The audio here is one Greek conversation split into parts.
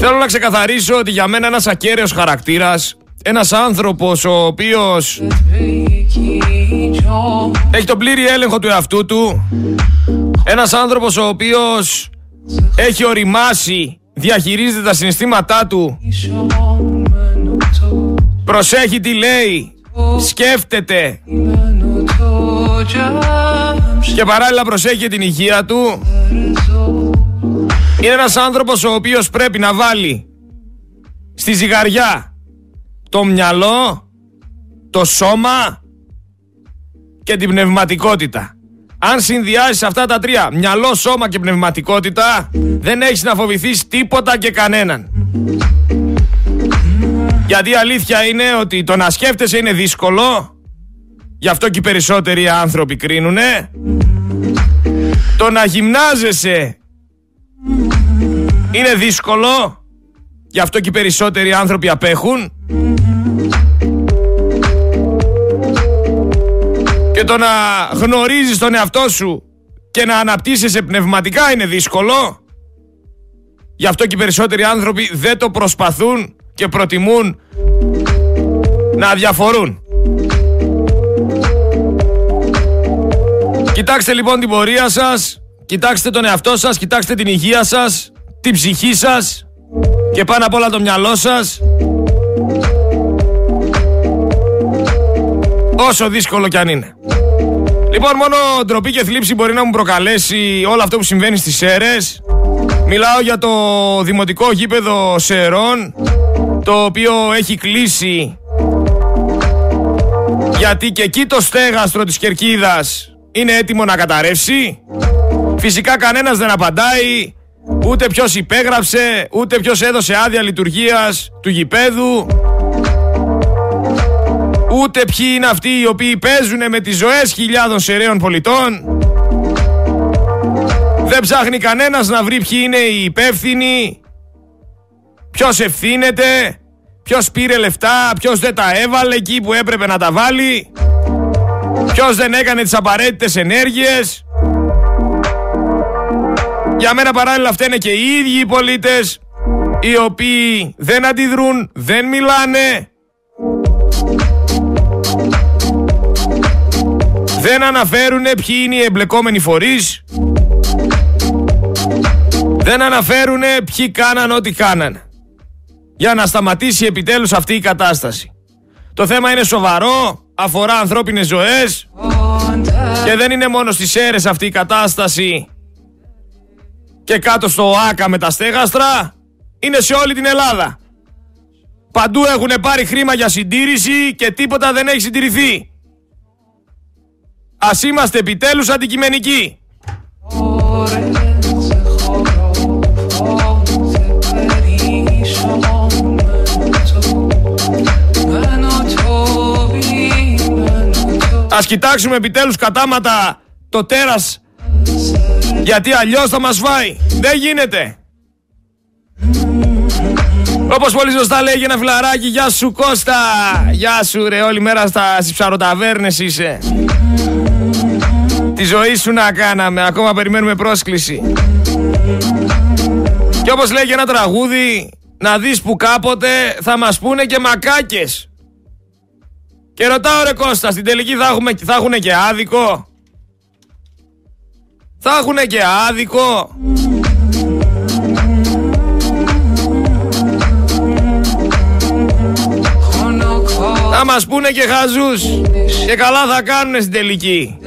Θέλω να ξεκαθαρίσω ότι για μένα ένας ακέραιος χαρακτήρας, ένας άνθρωπος ο οποίος έχει τον πλήρη έλεγχο του εαυτού του, ένας άνθρωπος ο οποίος έχει οριμάσει, διαχειρίζεται τα συναισθήματά του, προσέχει τι λέει, σκέφτεται και παράλληλα προσέχει την υγεία του είναι ένας άνθρωπος ο οποίος πρέπει να βάλει στη ζυγαριά το μυαλό, το σώμα και την πνευματικότητα. Αν συνδυάσεις αυτά τα τρία, μυαλό, σώμα και πνευματικότητα, δεν έχεις να φοβηθείς τίποτα και κανέναν. Γιατί η αλήθεια είναι ότι το να σκέφτεσαι είναι δύσκολο, γι' αυτό και οι περισσότεροι άνθρωποι κρίνουνε. Το να γυμνάζεσαι είναι δύσκολο, γι' αυτό και οι περισσότεροι άνθρωποι απέχουν. Και το να γνωρίζεις τον εαυτό σου και να αναπτύσσεσαι πνευματικά είναι δύσκολο. Γι' αυτό και οι περισσότεροι άνθρωποι δεν το προσπαθούν και προτιμούν να διαφορούν. Κοιτάξτε λοιπόν την πορεία σας, κοιτάξτε τον εαυτό σας, κοιτάξτε την υγεία σας, την ψυχή σας και πάνω απ' όλα το μυαλό σας όσο δύσκολο κι αν είναι. Λοιπόν, μόνο ντροπή και θλίψη μπορεί να μου προκαλέσει όλο αυτό που συμβαίνει στις ΣΕΡΕΣ. Μιλάω για το δημοτικό γήπεδο Σερών, το οποίο έχει κλείσει γιατί και εκεί το στέγαστρο της Κερκίδας είναι έτοιμο να καταρρεύσει. Φυσικά κανένας δεν απαντάει, ούτε ποιος υπέγραψε, ούτε ποιος έδωσε άδεια λειτουργίας του γηπέδου. Ούτε ποιοι είναι αυτοί οι οποίοι παίζουν με τις ζωές χιλιάδων σεραίων πολιτών. Δεν ψάχνει κανένας να βρει ποιοι είναι οι υπεύθυνοι. Ποιος ευθύνεται. Ποιος πήρε λεφτά. Ποιος δεν τα έβαλε εκεί που έπρεπε να τα βάλει. Ποιος δεν έκανε τις απαραίτητες ενέργειες. Για μένα παράλληλα αυτά είναι και οι ίδιοι οι πολίτες οι οποίοι δεν αντιδρούν, δεν μιλάνε. Δεν αναφέρουν ποιοι είναι οι εμπλεκόμενοι φορείς. Δεν αναφέρουν ποιοι κάναν ό,τι κάναν. Για να σταματήσει επιτέλους αυτή η κατάσταση. Το θέμα είναι σοβαρό, αφορά ανθρώπινες ζωές και δεν είναι μόνο στις αίρες αυτή η κατάσταση και κάτω στο ΆΚΑ με τα στέγαστρα, είναι σε όλη την Ελλάδα. Παντού έχουν πάρει χρήμα για συντήρηση και τίποτα δεν έχει συντηρηθεί. Ας είμαστε επιτέλους αντικειμενικοί. Ας κοιτάξουμε επιτέλους κατάματα το τέρας γιατί αλλιώς θα μας φάει. Δεν γίνεται. Όπως πολύ σωστά λέγει ένα φιλαράκι, γεια σου Κώστα. Γεια σου ρε, όλη μέρα στα ψαροταβέρνες είσαι. Τη ζωή σου να κάναμε, ακόμα περιμένουμε πρόσκληση. Και όπως λέγει ένα τραγούδι, να δεις που κάποτε θα μας πούνε και μακάκες. Και ρωτάω ρε Κώστα, στην τελική θα, έχουμε, θα έχουν και άδικο; Θα έχουν και άδικο. Θα μας πούνε και χαζούς. Και καλά θα κάνουν στην τελική.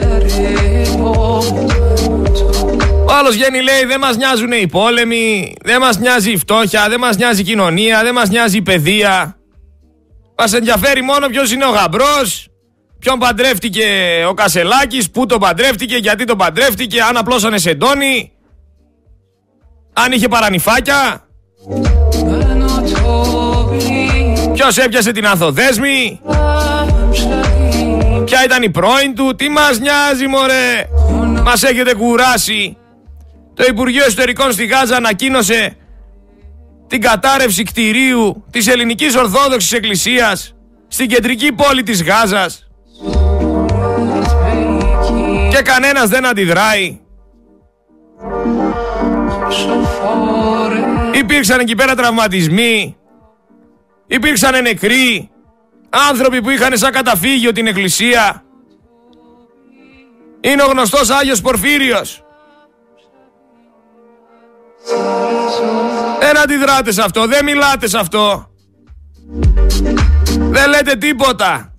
Ο άλλος βγαίνει λέει δεν μας νοιάζουν οι πόλεμοι Δεν μας νοιάζει η φτώχεια Δεν μας νοιάζει η κοινωνία Δεν μας νοιάζει η παιδεία. Μας ενδιαφέρει μόνο ποιος είναι ο γαμπρός Ποιον παντρεύτηκε ο Κασελάκης Πού τον παντρεύτηκε Γιατί τον παντρεύτηκε Αν απλώσανε σεντόνι Αν είχε παρανυφάκια. Ποιος έπιασε την ανθοδέσμη Ποια ήταν η πρώην του. Τι μας νοιάζει μωρέ. Μας έχετε κουράσει. Το Υπουργείο Εσωτερικών στη Γάζα ανακοίνωσε Την κατάρρευση κτηρίου Της Ελληνικής Ορθόδοξης Εκκλησίας Στην κεντρική πόλη της Γάζας Και κανένας δεν αντιδράει Υπήρξαν εκεί πέρα τραυματισμοί. Υπήρξαν νεκροί. Άνθρωποι που είχαν σαν καταφύγιο την εκκλησία. Είναι ο γνωστός Άγιος Πορφύριος. Δεν αντιδράτε σε αυτό, δεν μιλάτε σε αυτό. Δεν λέτε τίποτα.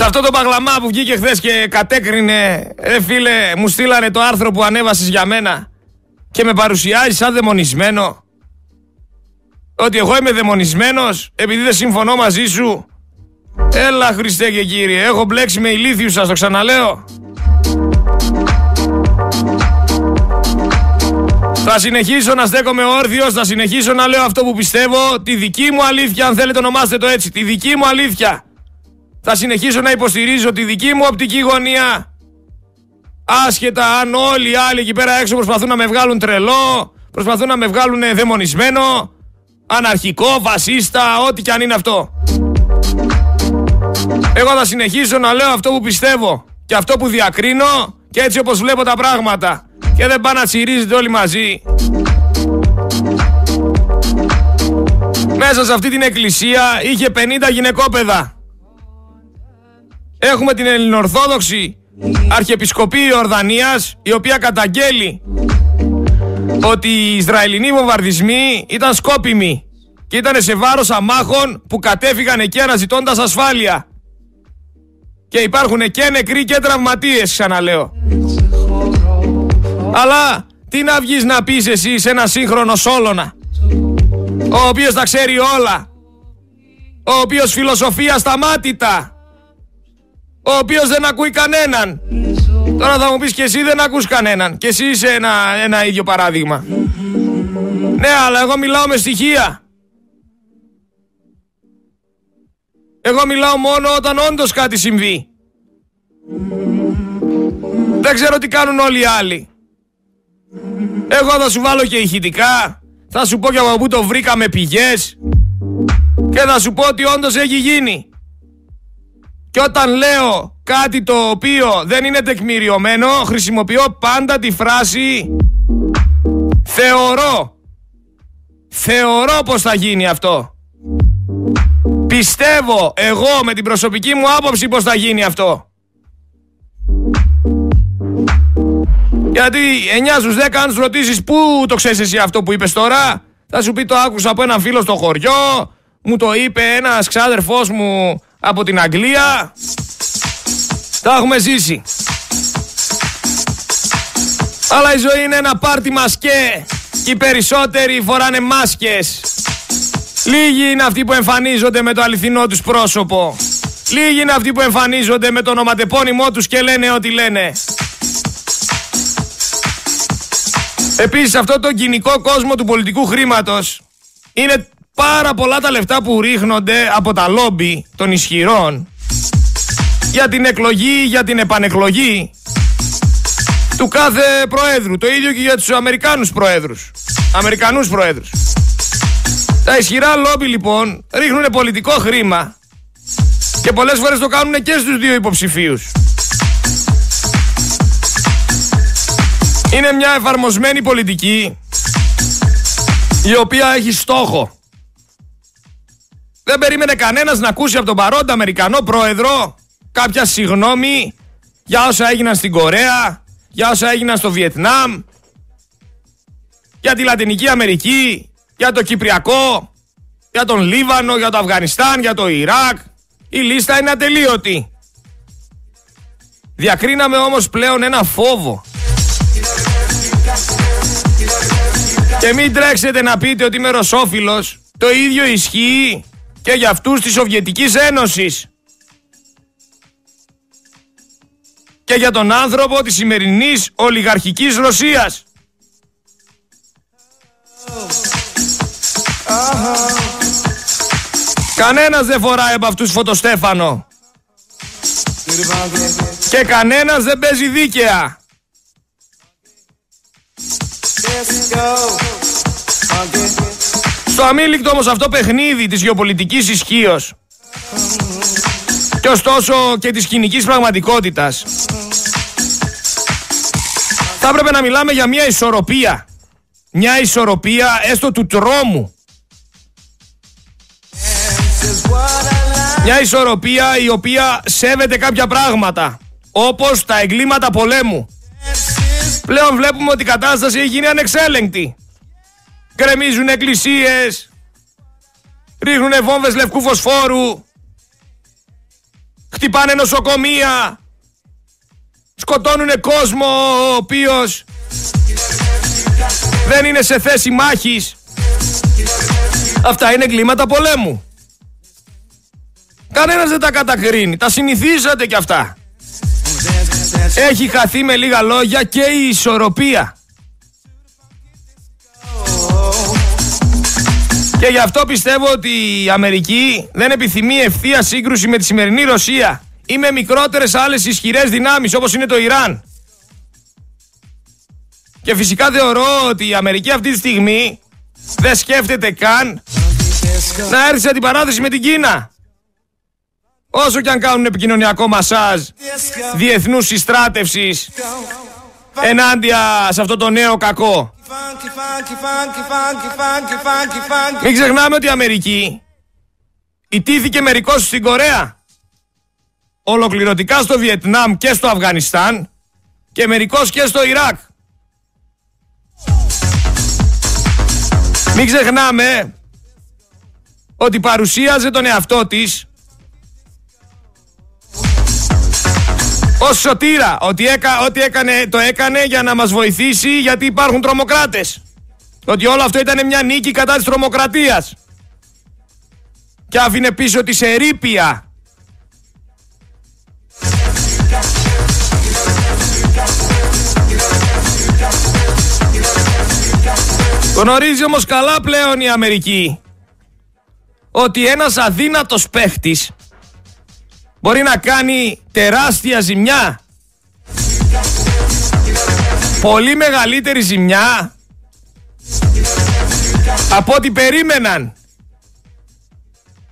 Σε αυτό το παγλαμά που βγήκε χθες και κατέκρινε, ε φίλε, μου στείλανε το άρθρο που ανέβασες για μένα και με παρουσιάζει σαν δαιμονισμένο. Ότι εγώ είμαι δαιμονισμένος επειδή δεν συμφωνώ μαζί σου. Έλα Χριστέ και Κύριε, έχω μπλέξει με ηλίθιους σας το ξαναλέω. Θα συνεχίσω να στέκομαι όρθιος, θα συνεχίσω να λέω αυτό που πιστεύω, τη δική μου αλήθεια, αν θέλετε ονομάστε το έτσι, τη δική μου αλήθεια. Θα συνεχίσω να υποστηρίζω τη δική μου οπτική γωνία. Άσχετα αν όλοι οι άλλοι εκεί πέρα έξω προσπαθούν να με βγάλουν τρελό, προσπαθούν να με βγάλουν δαιμονισμένο, αναρχικό, βασίστα, ό,τι κι αν είναι αυτό. Εγώ θα συνεχίσω να λέω αυτό που πιστεύω και αυτό που διακρίνω και έτσι όπως βλέπω τα πράγματα. Και δεν πάνε να τσιρίζετε όλοι μαζί. Μέσα σε αυτή την εκκλησία είχε 50 γυναικόπαιδα. Έχουμε την Ελληνοορθόδοξη Αρχιεπισκοπή Ιορδανίας η οποία καταγγέλει ότι οι Ισραηλινοί βομβαρδισμοί ήταν σκόπιμοι και ήταν σε βάρος αμάχων που κατέφυγαν εκεί αναζητώντας ασφάλεια. Και υπάρχουν και νεκροί και τραυματίες ξαναλέω. Αλλά τι να βγεις να πεις εσύ σε ένα σύγχρονο Σόλωνα ο οποίος τα ξέρει όλα ο οποίος φιλοσοφία σταμάτητα ο οποίος δεν ακούει κανέναν τώρα θα μου πεις και εσύ δεν ακούς κανέναν και εσύ είσαι ένα, ένα ίδιο παράδειγμα ναι αλλά εγώ μιλάω με στοιχεία εγώ μιλάω μόνο όταν όντως κάτι συμβεί δεν ξέρω τι κάνουν όλοι οι άλλοι εγώ θα σου βάλω και ηχητικά. Θα σου πω και από πού το βρήκαμε πηγές. Και θα σου πω ότι όντως έχει γίνει. Και όταν λέω κάτι το οποίο δεν είναι τεκμηριωμένο, χρησιμοποιώ πάντα τη φράση θεωρώ. Θεωρώ πως θα γίνει αυτό. Πιστεύω εγώ με την προσωπική μου άποψη πως θα γίνει αυτό. Γιατί 9 στους 10 αν σου ρωτήσεις πού το ξέρεις εσύ αυτό που είπες τώρα θα σου πει το άκουσα από έναν φίλο στο χωριό μου το είπε ένας ξάδερφός μου από την Αγγλία. Τα έχουμε ζήσει. Αλλά η ζωή είναι ένα πάρτι μασκέ και οι περισσότεροι φοράνε μάσκες. Λίγοι είναι αυτοί που εμφανίζονται με το αληθινό τους πρόσωπο. Λίγοι είναι αυτοί που εμφανίζονται με το ονοματεπώνυμό τους και λένε ό,τι λένε. Επίσης αυτό το κοινικό κόσμο του πολιτικού χρήματος είναι πάρα πολλά τα λεφτά που ρίχνονται από τα λόμπι των ισχυρών για την εκλογή, για την επανεκλογή του κάθε προέδρου. Το ίδιο και για τους Αμερικάνους προέδρους. Αμερικανούς προέδρους. Τα ισχυρά λόμπι λοιπόν ρίχνουν πολιτικό χρήμα και πολλές φορές το κάνουν και στους δύο υποψηφίους. Είναι μια εφαρμοσμένη πολιτική η οποία έχει στόχο. Δεν περίμενε κανένας να ακούσει από τον παρόντα Αμερικανό πρόεδρο κάποια συγνώμη για όσα έγιναν στην Κορέα, για όσα έγιναν στο Βιετνάμ, για τη Λατινική Αμερική, για το Κυπριακό, για τον Λίβανο, για το Αφγανιστάν, για το Ιράκ. Η λίστα είναι ατελείωτη. Διακρίναμε όμως πλέον ένα φόβο. Και μην τρέξετε να πείτε ότι είμαι ρωσόφιλος. Το ίδιο ισχύει και για αυτούς της Σοβιετικής Ένωσης. Και για τον άνθρωπο της σημερινής ολιγαρχικής Ρωσίας. Κανένας δεν φοράει από αυτούς φωτοστέφανο. Και κανένας δεν παίζει δίκαια. Στο αμήλικτο όμως αυτό παιχνίδι της γεωπολιτικής ισχύως. και ωστόσο και της κοινικής πραγματικότητας. Θα έπρεπε να μιλάμε για μια ισορροπία. Μια ισορροπία έστω του τρόμου. Μια ισορροπία η οποία σέβεται κάποια πράγματα. Όπως τα εγκλήματα πολέμου. Πλέον βλέπουμε ότι η κατάσταση έχει γίνει ανεξέλεγκτη. Κρεμίζουν εκκλησίες, ρίχνουν βόμβες λευκού φωσφόρου, χτυπάνε νοσοκομεία, σκοτώνουν κόσμο ο οποίος δεν είναι σε θέση μάχης. Αυτά είναι εγκλήματα πολέμου. Κανένας δεν τα κατακρίνει, τα συνηθίζατε κι αυτά. Έχει χαθεί με λίγα λόγια και η ισορροπία. Και γι' αυτό πιστεύω ότι η Αμερική δεν επιθυμεί ευθεία σύγκρουση με τη σημερινή Ρωσία ή με μικρότερες άλλες ισχυρές δυνάμεις όπως είναι το Ιράν. Και φυσικά θεωρώ ότι η Αμερική αυτή τη στιγμή δεν σκέφτεται καν να έρθει σε αντιπαράθεση με την Κίνα. Όσο και αν κάνουν επικοινωνιακό μασάζ διεθνούς συστράτευσης ενάντια σε αυτό το νέο κακό. Μην ξεχνάμε ότι η Αμερική ιτήθηκε μερικώς στην Κορέα, ολοκληρωτικά στο Βιετνάμ και στο Αφγανιστάν και μερικώς και στο Ιράκ. Μην ξεχνάμε ότι παρουσίαζε τον εαυτό της ως σωτήρα ότι έκα, ό,τι έκανε το έκανε για να μας βοηθήσει γιατί υπάρχουν τρομοκράτες. Ότι όλο αυτό ήταν μια νίκη κατά της τρομοκρατίας. Και άφηνε πίσω τη ερήπια. Γνωρίζει όμως καλά πλέον η Αμερική ότι ένας αδύνατος παίχτης μπορεί να κάνει τεράστια ζημιά. Πολύ μεγαλύτερη ζημιά από ό,τι περίμεναν.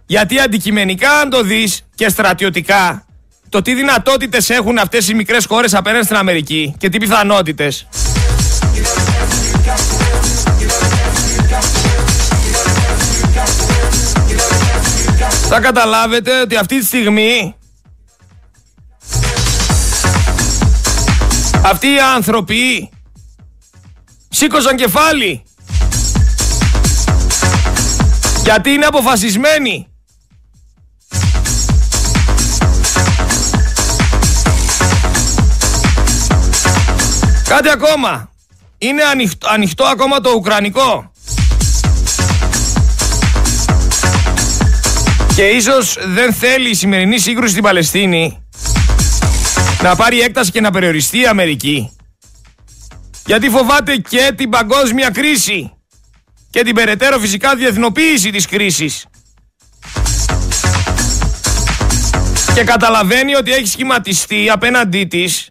Γιατί αντικειμενικά αν το δεις και στρατιωτικά το τι δυνατότητες έχουν αυτές οι μικρές χώρες απέναντι στην Αμερική και τι πιθανότητες. Θα καταλάβετε ότι αυτή τη στιγμή αυτοί οι άνθρωποι σήκωσαν κεφάλι γιατί είναι αποφασισμένοι Κάτι ακόμα. Είναι ανοιχτό, ανοιχτό ακόμα το Ουκρανικό. Και ίσως δεν θέλει η σημερινή σύγκρουση στην Παλαιστίνη να πάρει έκταση και να περιοριστεί η Αμερική. Γιατί φοβάται και την παγκόσμια κρίση και την περαιτέρω φυσικά διεθνοποίηση της κρίσης. Και καταλαβαίνει ότι έχει σχηματιστεί απέναντί της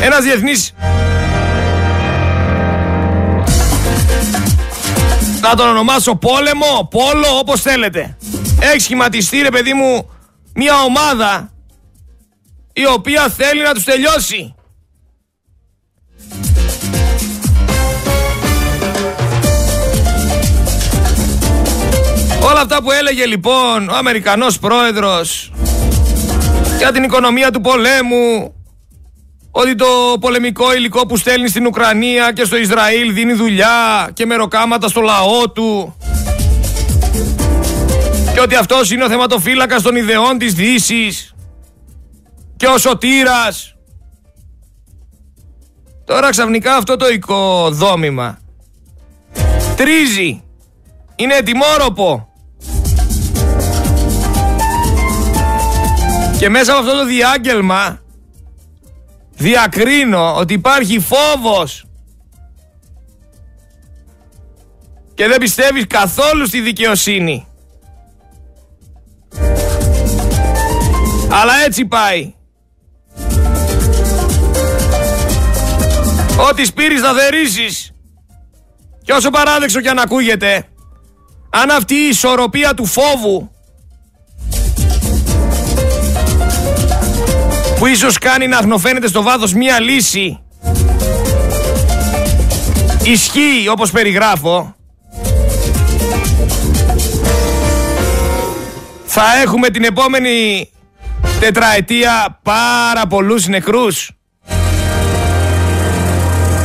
ένας διεθνής να τον ονομάσω πόλεμο, πόλο, όπως θέλετε. Έχει σχηματιστεί ρε παιδί μου μια ομάδα η οποία θέλει να τους τελειώσει. Όλα αυτά που έλεγε λοιπόν ο Αμερικανός πρόεδρος για την οικονομία του πολέμου ότι το πολεμικό υλικό που στέλνει στην Ουκρανία και στο Ισραήλ δίνει δουλειά και μεροκάματα στο λαό του και ότι αυτός είναι ο θεματοφύλακας των ιδεών της Δύσης και ο σωτήρας. Τώρα ξαφνικά αυτό το οικοδόμημα τρίζει. Είναι ετοιμόροπο. Και μέσα από αυτό το διάγγελμα διακρίνω ότι υπάρχει φόβος και δεν πιστεύεις καθόλου στη δικαιοσύνη. Αλλά έτσι πάει. Ό,τι σπείρεις θα δερήσεις. Και όσο παράδεξο κι αν ακούγεται, αν αυτή η ισορροπία του φόβου που ίσως κάνει να αγνοφαίνεται στο βάθος μία λύση. Ισχύει όπως περιγράφω. Θα έχουμε την επόμενη τετραετία πάρα πολλούς νεκρούς.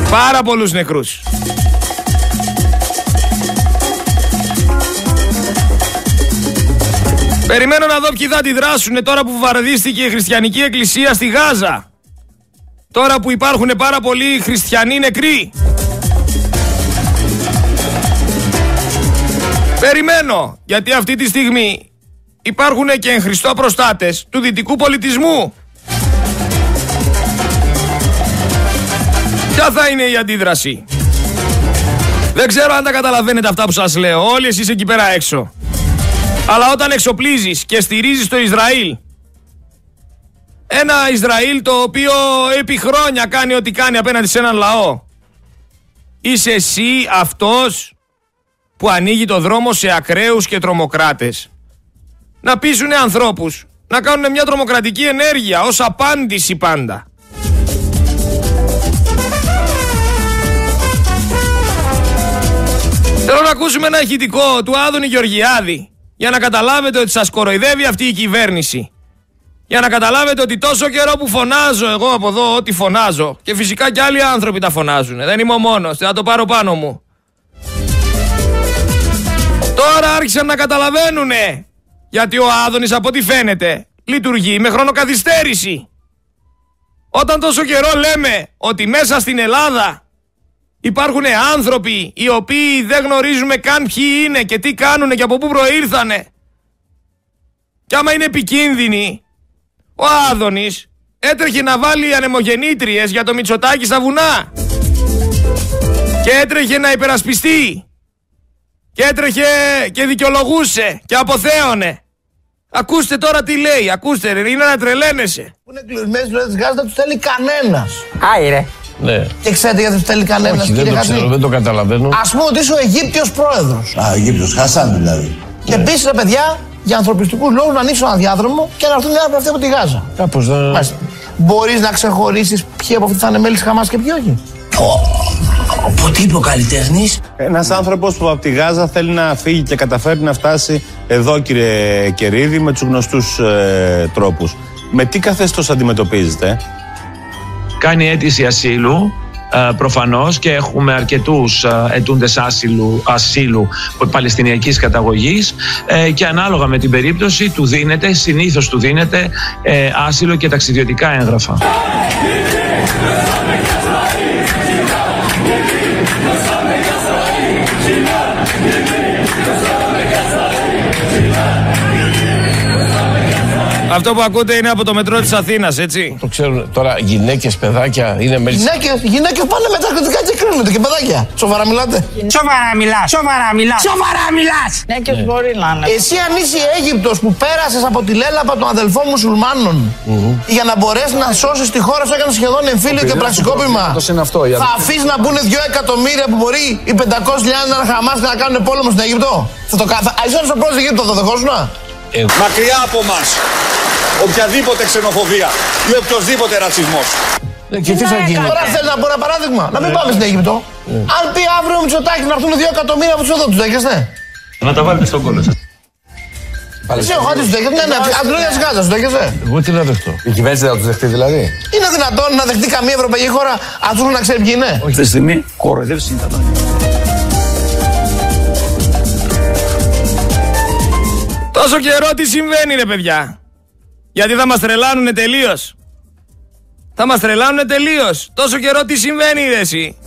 Πάρα πολλούς νεκρούς Περιμένω να δω ποιοι θα αντιδράσουν τώρα που βαρδίστηκε η χριστιανική εκκλησία στη Γάζα. Τώρα που υπάρχουν πάρα πολλοί χριστιανοί νεκροί. Περιμένω, γιατί αυτή τη στιγμή υπάρχουν και εν προστάτες του δυτικού πολιτισμού. Ποια θα είναι η αντίδραση; Δεν ξέρω αν τα καταλαβαίνετε αυτά που σας λέω. Όλοι εσείς εκεί πέρα έξω. Αλλά όταν εξοπλίζεις και στηρίζεις το Ισραήλ ένα Ισραήλ το οποίο επί χρόνια κάνει ό,τι κάνει απέναντι σε έναν λαό είσαι εσύ αυτός που ανοίγει το δρόμο σε ακραίους και τρομοκράτες να πείσουν ανθρώπους να κάνουν μια τρομοκρατική ενέργεια ως απάντηση πάντα. Θέλω να ακούσουμε ένα ηχητικό του Άδωνη Γεωργιάδη για να καταλάβετε ότι σας κοροϊδεύει αυτή η κυβέρνηση. Για να καταλάβετε ότι τόσο καιρό που φωνάζω εγώ από εδώ ό,τι φωνάζω και φυσικά και άλλοι άνθρωποι τα φωνάζουν. Δεν είμαι ο μόνος, θα το πάρω πάνω μου. Τώρα άρχισαν να καταλαβαίνουνε γιατί ο Άδωνης από ό,τι φαίνεται λειτουργεί με χρονοκαθυστέρηση. Όταν τόσο καιρό λέμε ότι μέσα στην Ελλάδα Υπάρχουν άνθρωποι οι οποίοι δεν γνωρίζουμε καν ποιοι είναι και τι κάνουν και από πού προήρθανε. Και άμα είναι επικίνδυνοι, ο Άδωνης έτρεχε να βάλει ανεμογεννήτριες για το Μητσοτάκι στα βουνά. Και έτρεχε να υπερασπιστεί. Και έτρεχε και δικαιολογούσε και αποθέωνε. Ακούστε τώρα τι λέει, ακούστε ρε, είναι να τρελαίνεσαι. Που είναι κλεισμένοι στις Γάζα δεν τους θέλει κανένας. Άιρε. Ναι. Και ξέρετε γιατί του θέλει κανένα Όχι, δεν το ξέρω, δεν το καταλαβαίνω. Α πούμε ότι είσαι ο Αιγύπτιος πρόεδρος. Α, ο Αιγύπτιος, Χασάν δηλαδή. Και ναι. επίση, ρε παιδιά, για ανθρωπιστικούς λόγους να ανοίξουν ένα διάδρομο και να έρθουν οι άνθρωποι αυτοί από τη Γάζα. Κάπως δεν. Μπορείς να ξεχωρίσει ποιοι από αυτοί θα είναι μέλη της Χαμάς και ποιοι όχι. Οπότε είπε ο καλλιτέχνη. Ένας άνθρωπος που από τη Γάζα θέλει να φύγει και καταφέρει να φτάσει εδώ, κύριε Κερίδη, με τους γνωστούς ε, τρόπους. Με τι καθεστώς αντιμετωπίζετε, κάνει αίτηση ασύλου ε, προφανώς και έχουμε αρκετούς ε, ετούντες ασύλου, ασύλου παλαιστινιακής καταγωγής ε, και ανάλογα με την περίπτωση του δίνεται, συνήθως του δίνεται άσυλο και ταξιδιωτικά έγγραφα. Αυτό που ακούτε είναι από το μετρό της Αθήνας, έτσι. Το ξέρουν τώρα γυναίκες, παιδάκια είναι μέλη. Γυναίκες γυναίκες πάνε με τα ναρκωτικά και κρίνονται και παιδάκια. Σοβαρά μιλάτε. Σοβαρά μιλάς. Σοβαρά μιλάς. Σοβαρά μιλάς. Γυναίκες ναι. μπορεί να είναι. Εσύ αν είσαι Αίγυπτος που πέρασες από τη λέλαπα των αδελφών μουσουλμάνων για να μπορέσεις να σώσεις τη χώρα σου, έκανες σχεδόν εμφύλιο και πραξικόπημα. Θα αφήσεις να μπουν δύο εκατομμύρια που μπορεί οι 500 να χαμάς και να κάνουν πόλεμο στην Αίγυπτο; Θα το κάνει. Εσύ ο πρώτο Αιγύπτο θα δεχόσουν. Μακριά από εμά οποιαδήποτε ξενοφοβία ή οποιοδήποτε ρατσισμός. Ε, και τι θα γίνει. Τώρα θέλεις να πω ένα παράδειγμα; Να μην πάμε στην Αίγυπτο. Αν πει αύριο με Μητσοτάκης να έρθουν δύο εκατομμύρια από τους εδώ, τους δέχεστε; Να τα βάλετε στον κόλλο σας. Εσύ ο Χάντη τους δέχεται. Ναι, ναι, αντρώνια τη Γάζας τους δέχεσαι. Εγώ τι να δεχτώ. Η κυβέρνηση δεν θα τους δεχτεί δηλαδή. Είναι δυνατόν να δεχτεί καμία ευρωπαϊκή χώρα αυτού να ξέρει ποιοι είναι; Όχι, αυτή τη στιγμή κοροϊδεύει Τόσο καιρό τι συμβαίνει ρε παιδιά. Γιατί θα μας τρελάνουνε τελείως. Θα μας τρελάνουνε τελείως. Τόσο καιρό τι συμβαίνει ρε εσύ.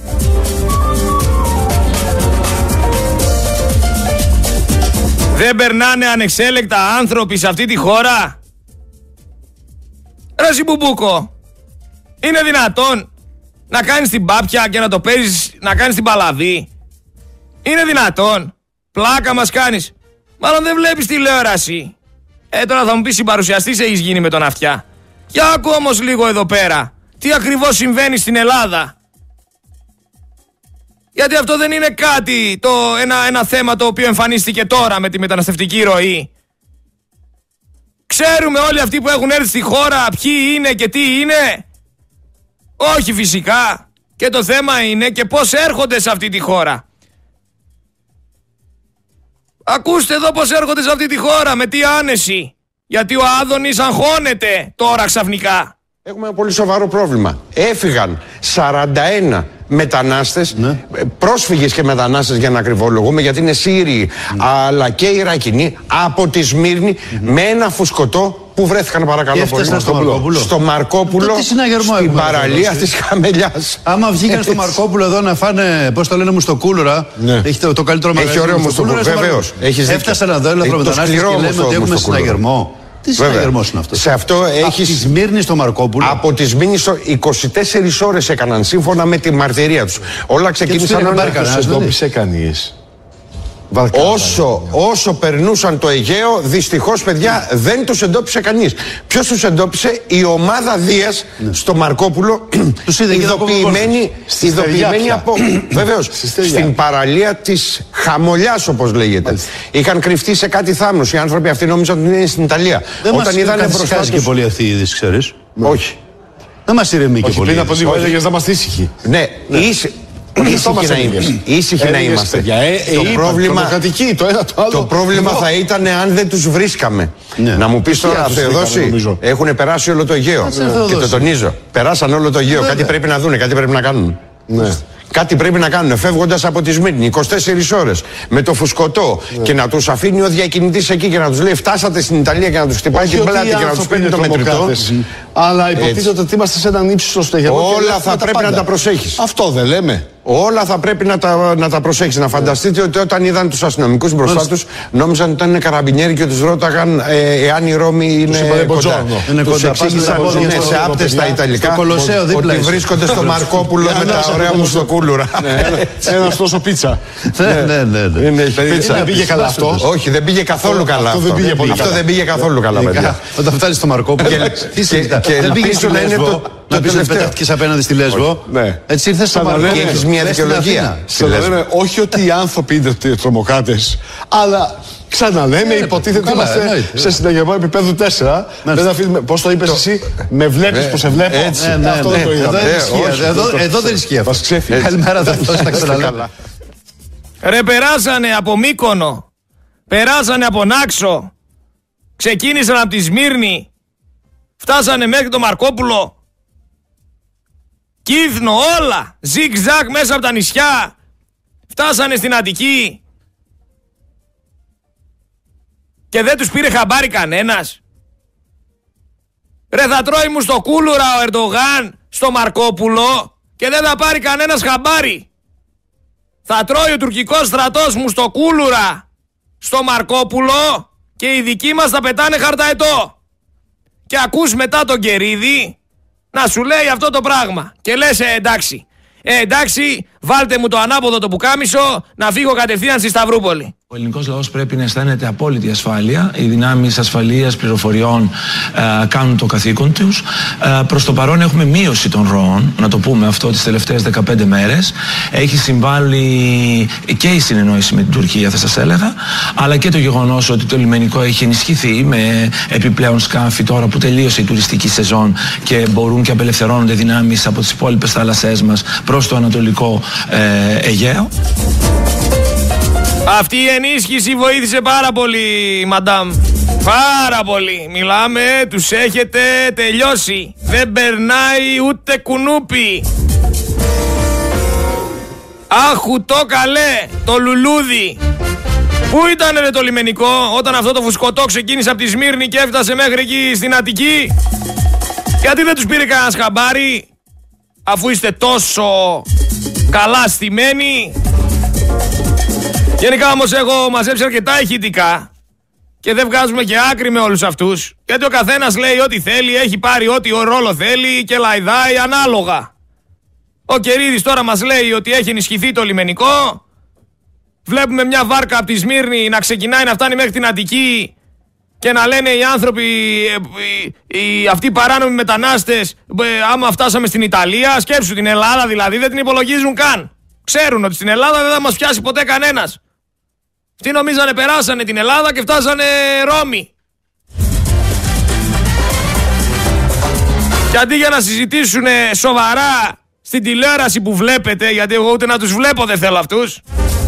Δεν περνάνε ανεξέλεκτα άνθρωποι σε αυτή τη χώρα. Ρε Μπουμπούκο. Είναι δυνατόν να κάνεις την πάπια και να το παίζεις, να κάνεις την παλαβή; Είναι δυνατόν. Πλάκα μας κάνεις. Μάλλον δεν βλέπεις τηλεόραση. Ε, τώρα θα μου πεις συμπαρουσιαστής έχεις γίνει με τον αυτιά. Για άκου όμως λίγο εδώ πέρα. Τι ακριβώς συμβαίνει στην Ελλάδα. Γιατί αυτό δεν είναι κάτι, το, ένα, ένα θέμα το οποίο εμφανίστηκε τώρα με τη μεταναστευτική ροή. Ξέρουμε όλοι αυτοί που έχουν έρθει στη χώρα ποιοι είναι και τι είναι. Όχι φυσικά. Και το θέμα είναι και πώς έρχονται σε αυτή τη χώρα. Ακούστε εδώ πώς έρχονται σε αυτή τη χώρα, με τι άνεση. Γιατί ο Άδωνης αγχώνεται τώρα ξαφνικά. Έχουμε ένα πολύ σοβαρό πρόβλημα. Έφυγαν 41 μετανάστες, Ναι. ε, πρόσφυγες και μετανάστες για να ακριβολογούμε, γιατί είναι Σύριοι αλλά και Ιρακινοί, από τη Σμύρνη με ένα φουσκωτό που βρέθηκαν παρακαλώ Και πολύ. έφτασαν στο Μαρκόπουλο. Στο Μαρκόπουλο, Το τι συναγερμό στην έχουμε παραλία εδώ, της Χαμελιάς. Άμα βγήκαν στο Μαρκόπουλο εδώ να φάνε, πώς το λένε, μουστοκούλουρα. Ναι. Έχει το, το καλύτερο Έχει μαγαζί. ωραίο μουστοκούλουρα μουστοκούλουρα, στο βεβαίως. Μαρκόπουλο. Έχεις δίκιο. Έφτασαν εδώ Έχει το ελαφρομετανάστε και σκληρό λέμε μουστο- ότι έχουμε μουστοκούλουρα. συναγερμό. Τι Βέβαια. συναγερμό είναι αυτός; Σε αυτό Από έχεις- τη Σμύρνη στο Μαρκόπουλο. Από τη Σμύρνη στο 24 ώρες έκαναν σύμφωνα με τη μαρτυρία τους. Όλα ξεκίνησαν πήρε όλα- χαμπάρι κανένας, τους δηλαδή. εντόπισε κανείς. Όσο, όσο περνούσαν το Αιγαίο, δυστυχώς, παιδιά, δεν τους εντόπισε κανείς. Ποιος τους εντόπισε, η ομάδα Δίας στο Μαρκόπουλο, Τους είδε και τα ειδοποιημένη, Στη ειδοποιημένη Στεριά από. Βεβαίως, στην παραλία της Χαμολιάς, όπως λέγεται. Είχαν κρυφτεί σε κάτι θάμνος. Οι άνθρωποι αυτοί νόμιζαν ότι είναι στην Ιταλία. Δεν μας Όταν είδαν μπροστά καθισκάζει και τους- πολύ αυτή η είδηση, ξέρεις. Όχι. Δεν μας ηρεμεί και πολύ. η είδηση. έλεγες να είμαστε ήσυχοι. Ναι, ήσυχοι. Ήσυχοι να είμαστε. Ήσυχοι να είμαστε. Το πρόβλημα, το ένα το άλλο. το πρόβλημα θα ήταν αν δεν τους βρίσκαμε. Ναι. Να μου πεις τώρα, τους βρήκαμε, Θεοδόση, νομίζω. έχουν περάσει όλο το Αιγαίο. Κάτσε, Και Θεοδόση. το τονίζω. Περάσαν όλο το Αιγαίο. Κάτι πρέπει να δούνε, κάτι πρέπει να κάνουν. Ναι. Κάτι πρέπει να κάνουν. Φεύγοντας από τη Σμύρνη 24 ώρες με το φουσκωτό Ναι. και να τους αφήνει ο διακινητής εκεί και να τους λέει Φτάσατε στην Ιταλία και να τους χτυπάει Όχι την ότι πλάτη οι και να τους άνθρωποι παίρνει είναι το μετρητό. τρομοκράτες, Αλλά υποτίθεται ότι είμαστε σε έναν ύψιστο στεγερό. και Όλα ελέγχουμε θα πρέπει πάντα. να τα προσέχεις. Αυτό δεν λέμε. Όλα θα πρέπει να τα, να τα προσέξει. Να φανταστείτε ότι όταν είδαν τους αστυνομικούς μπροστά τους, νόμιζαν ότι ήταν καραμπινιέροι και τους ρώταγαν ε, εάν η Ρώμη είναι είπανε κοντά. «Μποτζόρνο». Είναι Τους κοντά. εξήγησαν Πάστε τα ότι είναι πόδια σε στο άπτες παιδιά. στα Ιταλικά. Στο Κολοσσέο δίπλα Ότι είσαι. βρίσκονται στο Μαρκόπουλο με τα Ανάσα ωραία το μου Κολοσσέο. στο κούλουρα. Ένα τόσο πίτσα. Ναι, ναι, ναι. ναι. Είναι πίτσα. Δεν πήγε καλά αυτό. Όχι, δεν πήγε καθόλου καλά. αυτό δεν πήγε πολύ Αυτό καλά. δεν πήγε καθόλου καλά, παιδιά. Όταν φτάσει στο Μαρκόπουλο. Και- Τι και- συζητά. και Δεν πήγες ελπίζω στη να είναι Λέσβο. το- Να το πεις ότι τελευταίο. πετάχτηκε απέναντι στη Λέσβο. Ναι. Έτσι ήρθες στο Σαν να Μαρκόπουλο. λένε- Και έχεις μια Λες στην δικαιολογία. Αθήνα. στη Λέσβο. Ξαναλέμε όχι ότι οι άνθρωποι είναι τρομοκράτες, αλλά ξαναλέμε, Ε, υποτίθεται ότι καλά, είμαστε εννοείται. σε συναγερμό επίπεδου 4. Δεν αφήνουμε. Πώς το είπες εσύ, με βλέπεις που σε βλέπω. έτσι. Ναι, ναι, Αυτό δεν ναι. το Εδώ είδαμε. δεν Ε, ισχύει. όχι, Εδώ- το- Εδώ δεν ισχύει αυτό. Μας ξέφυγε. Καλημέρα, θα το τα ξαναλέμε. Καλά. Ρε περάσανε από Μύκονο. Περάσανε από Νάξο. Ξεκίνησαν από τη Σμύρνη. Φτάσανε μέχρι το Μαρκόπουλο. Κύθνο όλα. Ζιγ ζακ μέσα από τα νησιά. Φτάσανε στην Αττική. Και δεν τους πήρε χαμπάρι κανένας. Ρε θα τρώει μου στο κούλουρα ο Ερντογάν στο Μαρκόπουλο και δεν θα πάρει κανένας χαμπάρι. Θα τρώει ο τουρκικός στρατός μου στο κούλουρα στο Μαρκόπουλο και οι δικοί μας θα πετάνε χαρταετό. Και ακούς μετά τον Κερίδη να σου λέει αυτό το πράγμα. Και λες ε, εντάξει. Ε, εντάξει, βάλτε μου το ανάποδο το πουκάμισο να φύγω κατευθείαν στη Σταυρούπολη. Ο ελληνικός λαός πρέπει να αισθάνεται απόλυτη ασφάλεια. Οι δυνάμεις ασφαλείας πληροφοριών ε, κάνουν το καθήκον τους. Ε, Προς το παρόν έχουμε μείωση των ροών, να το πούμε αυτό, τις τελευταίες 15 μέρες. Έχει συμβάλει και η συνεννόηση με την Τουρκία, θα σας έλεγα, αλλά και το γεγονός ότι το λιμενικό έχει ενισχυθεί με επιπλέον σκάφη τώρα που τελείωσε η τουριστική σεζόν και μπορούν και απελευθερώνονται δυνάμεις από τις υπόλοιπες θάλασσές μας προς το ανατολικό ε, Αιγαίο. Αυτή η ενίσχυση βοήθησε πάρα πολύ, μαντάμ. Πάρα πολύ. Μιλάμε, τους έχετε τελειώσει. Δεν περνάει ούτε κουνούπι. Άχου το καλέ, το λουλούδι. Πού ήταν ρε το λιμενικό όταν αυτό το φουσκωτό ξεκίνησε από τη Σμύρνη και έφτασε μέχρι εκεί στην Αττική; Γιατί δεν τους πήρε κανένας χαμπάρι αφού είστε τόσο καλά στημένοι; Γενικά όμως έχω μαζέψει αρκετά ηχητικά και δεν βγάζουμε και άκρη με όλους αυτούς γιατί ο καθένας λέει ό,τι θέλει, έχει πάρει ό,τι ο ρόλο θέλει και λαϊδάει ανάλογα. Ο Κερίδης τώρα μας λέει ότι έχει ενισχυθεί το λιμενικό Βλέπουμε μια βάρκα από τη Σμύρνη να ξεκινάει να φτάνει μέχρι την Αττική και να λένε οι άνθρωποι, ε, οι, οι- αυτοί οι παράνομοι μετανάστες, ε, άμα φτάσαμε στην Ιταλία, σκέψου την Ελλάδα δηλαδή, δεν την υπολογίζουν καν. Ξέρουν ότι στην Ελλάδα δεν θα μας πιάσει ποτέ κανένας. Αυτοί νομίζανε περάσανε την Ελλάδα και φτάσανε Ρώμη. Και αντί για να συζητήσουν σοβαρά στην τηλεόραση που βλέπετε, γιατί εγώ ούτε να τους βλέπω δεν θέλω αυτούς,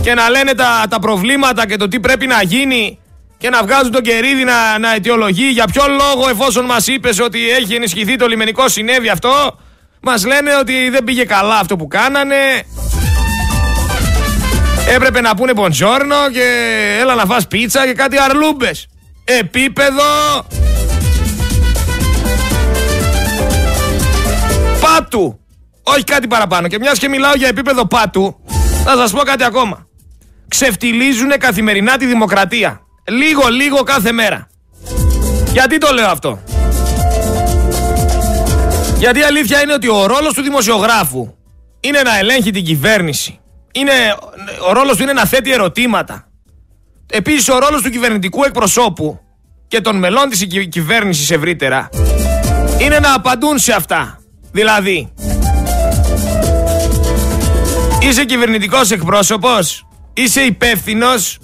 και να λένε τα, τα προβλήματα και το τι πρέπει να γίνει και να βγάζουν τον κερίδι να, να αιτιολογεί για ποιο λόγο εφόσον μας είπες ότι έχει ενισχυθεί το λιμενικό συνέβη αυτό, μας λένε ότι δεν πήγε καλά αυτό που κάνανε, έπρεπε να πούνε μποντζόρνο και έλα να φας πίτσα και κάτι αρλούμπες. Επίπεδο πάτου. Όχι κάτι παραπάνω. Και μιας και μιλάω για επίπεδο πάτου, θα σας πω κάτι ακόμα. Ξεφτιλίζουν καθημερινά τη δημοκρατία. Λίγο, λίγο κάθε μέρα. Γιατί το λέω αυτό; Γιατί η αλήθεια είναι ότι ο ρόλος του δημοσιογράφου είναι να ελέγχει την κυβέρνηση. Είναι, ο ρόλος του είναι να θέτει ερωτήματα. Επίσης ο ρόλος του κυβερνητικού εκπροσώπου και των μελών της κυβέρνησης ευρύτερα είναι να απαντούν σε αυτά. Δηλαδή, είσαι κυβερνητικός εκπρόσωπος, είσαι υπεύθυνος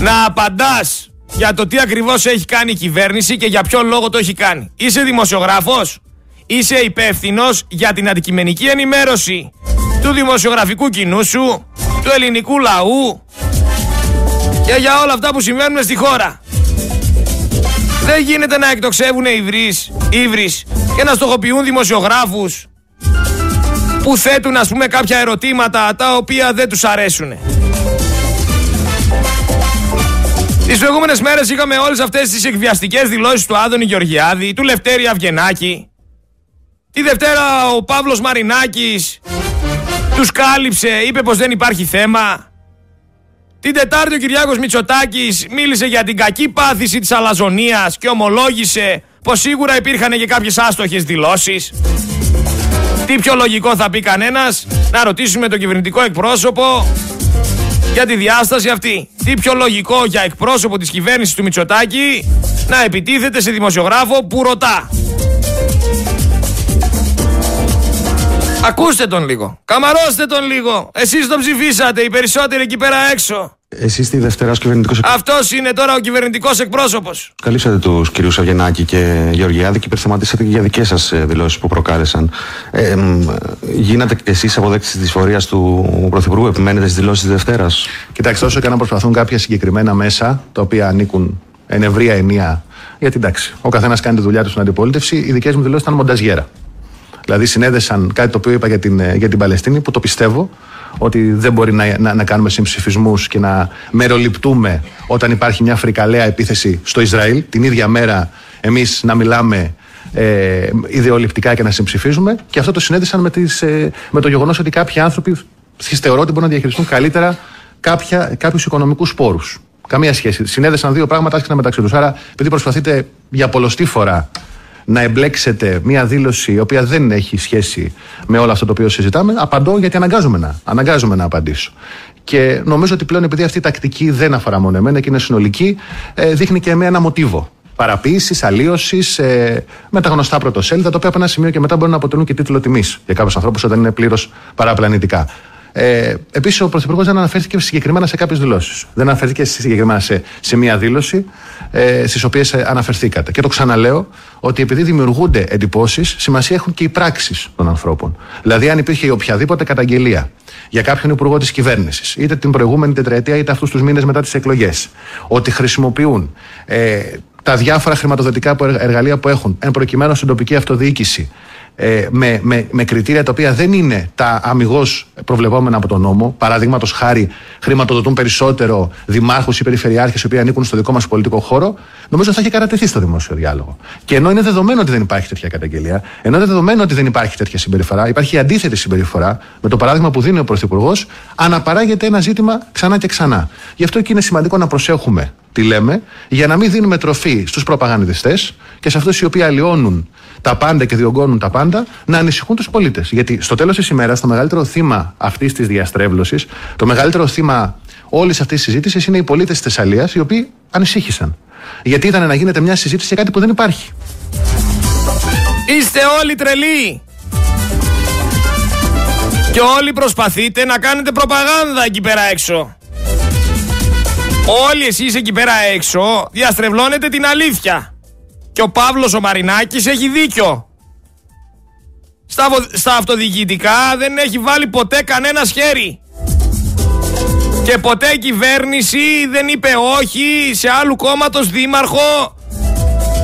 να απαντάς για το τι ακριβώς έχει κάνει η κυβέρνηση και για ποιο λόγο το έχει κάνει. Είσαι δημοσιογράφος, είσαι υπεύθυνος για την αντικειμενική ενημέρωση του δημοσιογραφικού κοινού σου, του ελληνικού λαού και για όλα αυτά που συμβαίνουν στη χώρα. Δεν γίνεται να εκτοξεύουν οι ύβρις και να στοχοποιούν δημοσιογράφους που θέτουν ας πούμε κάποια ερωτήματα τα οποία δεν τους αρέσουν. Τις προηγούμενες μέρες είχαμε όλες αυτές τις εκβιαστικές δηλώσεις του Άδωνη Γεωργιάδη, του Λευτέρη Αυγενάκη. Τη Δευτέρα ο Παύλος Μαρινάκης τους κάλυψε, είπε πως δεν υπάρχει θέμα. Την Τετάρτη ο Κυριάκος Μητσοτάκης μίλησε για την κακή πάθηση της αλαζονίας και ομολόγησε πως σίγουρα υπήρχαν και κάποιες άστοχες δηλώσεις. Τι πιο λογικό θα πει κανένας; Να ρωτήσουμε τον κυβερνητικό εκπρόσωπο για τη διάσταση αυτή. Τι πιο λογικό για εκπρόσωπο της κυβέρνησης του Μητσοτάκη να επιτίθεται σε δημοσιογράφο που ρωτά; Ακούστε τον λίγο. Καμαρώστε τον λίγο. Εσείς τον ψηφίσατε, οι περισσότεροι εκεί πέρα έξω. Εσείς τη Δευτέρα ως κυβερνητικός εκπρόσωπος. Αυτός είναι τώρα ο κυβερνητικός εκπρόσωπος. Καλύψατε τους κυρίου Αυγενάκη και Γεωργιάδη και υπερθεματίσατε και για δικές σας ε, δηλώσεις που προκάλεσαν. Ε, γίνατε και εσείς αποδέκτης της δυσφορία του Πρωθυπουργού, επιμένετε στις δηλώσεις της Δευτέρας; Κοιτάξτε, όσο και να προσπαθούν κάποια συγκεκριμένα μέσα, τα οποία ανήκουν εν ευρεία ενία. Γιατί εντάξει, ο καθένας κάνει τη δουλειά του στην αντιπολίτευση, οι δικές μου δηλώσεις ήταν μονταζιέρα. Δηλαδή συνέδεσαν κάτι το οποίο είπα για την, ε, για την Παλαιστίνη, που το πιστεύω ότι δεν μπορεί να, να, να κάνουμε συμψηφισμούς και να μεροληπτούμε όταν υπάρχει μια φρικαλαία επίθεση στο Ισραήλ. Την ίδια μέρα εμείς να μιλάμε ε, ιδεολειπτικά και να συμψηφίζουμε. Και αυτό το συνέδεσαν με, τις, ε, με το γεγονός ότι κάποιοι άνθρωποι θεωρώ ότι μπορούν να διαχειριστούν καλύτερα κάποιους οικονομικούς πόρου. Καμία σχέση. Συνέδεσαν δύο πράγματα, άρχισαν μεταξύ τους. Άρα, επειδή προσπαθείτε για πολλωστή φορά να εμπλέξετε μια δήλωση η οποία δεν έχει σχέση με όλο αυτό το οποίο συζητάμε, απαντώ γιατί αναγκάζομαι να, αναγκάζομαι να απαντήσω. Και νομίζω ότι πλέον επειδή αυτή η τακτική δεν αφορά μόνο εμένα και είναι συνολική, ε, δείχνει και με ένα μοτίβο παραποίησης, αλλίωσης, ε, με τα γνωστά πρωτοσέλιδα, τα οποία από ένα σημείο και μετά μπορούν να αποτελούν και τίτλο τιμής για κάποιους ανθρώπους όταν είναι πλήρως παραπλανητικά. Ε, Επίσης, ο Πρωθυπουργός δεν αναφέρθηκε συγκεκριμένα σε κάποιες δηλώσεις. Δεν αναφέρθηκε συγκεκριμένα σε, σε μία δήλωση ε, στις οποίες ε, αναφερθήκατε. Και το ξαναλέω ότι επειδή δημιουργούνται εντυπώσεις, σημασία έχουν και οι πράξεις των ανθρώπων. Δηλαδή, αν υπήρχε οποιαδήποτε καταγγελία για κάποιον υπουργό της κυβέρνησης, είτε την προηγούμενη τετραετία είτε αυτούς τους μήνες μετά τις εκλογές, ότι χρησιμοποιούν ε, τα διάφορα χρηματοδοτικά εργαλεία που έχουν, εν προκειμένου στην τοπική αυτοδιοίκηση, ε, με, με, με κριτήρια τα οποία δεν είναι τα αμυγός προβλεπόμενα από τον νόμο. Παραδείγματος χάρη, χρηματοδοτούν περισσότερο δημάρχους ή περιφερειάρχες οι οποίοι ανήκουν στο δικό μας πολιτικό χώρο, νομίζω θα έχει κατατεθεί στο δημόσιο διάλογο. Και ενώ είναι δεδομένο ότι δεν υπάρχει τέτοια καταγγελία, ενώ είναι δεδομένο ότι δεν υπάρχει τέτοια συμπεριφορά, υπάρχει αντίθετη συμπεριφορά με το παράδειγμα που δίνει ο Πρωθυπουργός, αναπαράγεται ένα ζήτημα ξανά και ξανά. Γι' αυτό και είναι σημαντικό να προσέχουμε τι λέμε, για να μην δίνουμε τροφή στους προπαγανδιστές και σε αυτούς οι οποίοι αλλοιώνουν τα πάντα και διωγγώνουν τα πάντα, να ανησυχούν τους πολίτες. Γιατί στο τέλος της ημέρας, το μεγαλύτερο θύμα αυτής της διαστρέβλωσης, το μεγαλύτερο θύμα όλης αυτής της συζήτησης είναι οι πολίτες της Θεσσαλίας, οι οποίοι ανησύχησαν. Γιατί ήταν να γίνεται μια συζήτηση για κάτι που δεν υπάρχει. Είστε όλοι τρελοί! Και όλοι προσπαθείτε να κάνετε προπαγάνδα εκεί πέρα έξω. Όλοι εσείς εκεί πέρα έξω διαστρεβλώνετε την αλήθεια. Και ο Παύλος ο Μαρινάκης έχει δίκιο. Στα, στα αυτοδιοικητικά δεν έχει βάλει ποτέ κανένα χέρι. Και ποτέ η κυβέρνηση δεν είπε όχι σε άλλου κόμματος δήμαρχο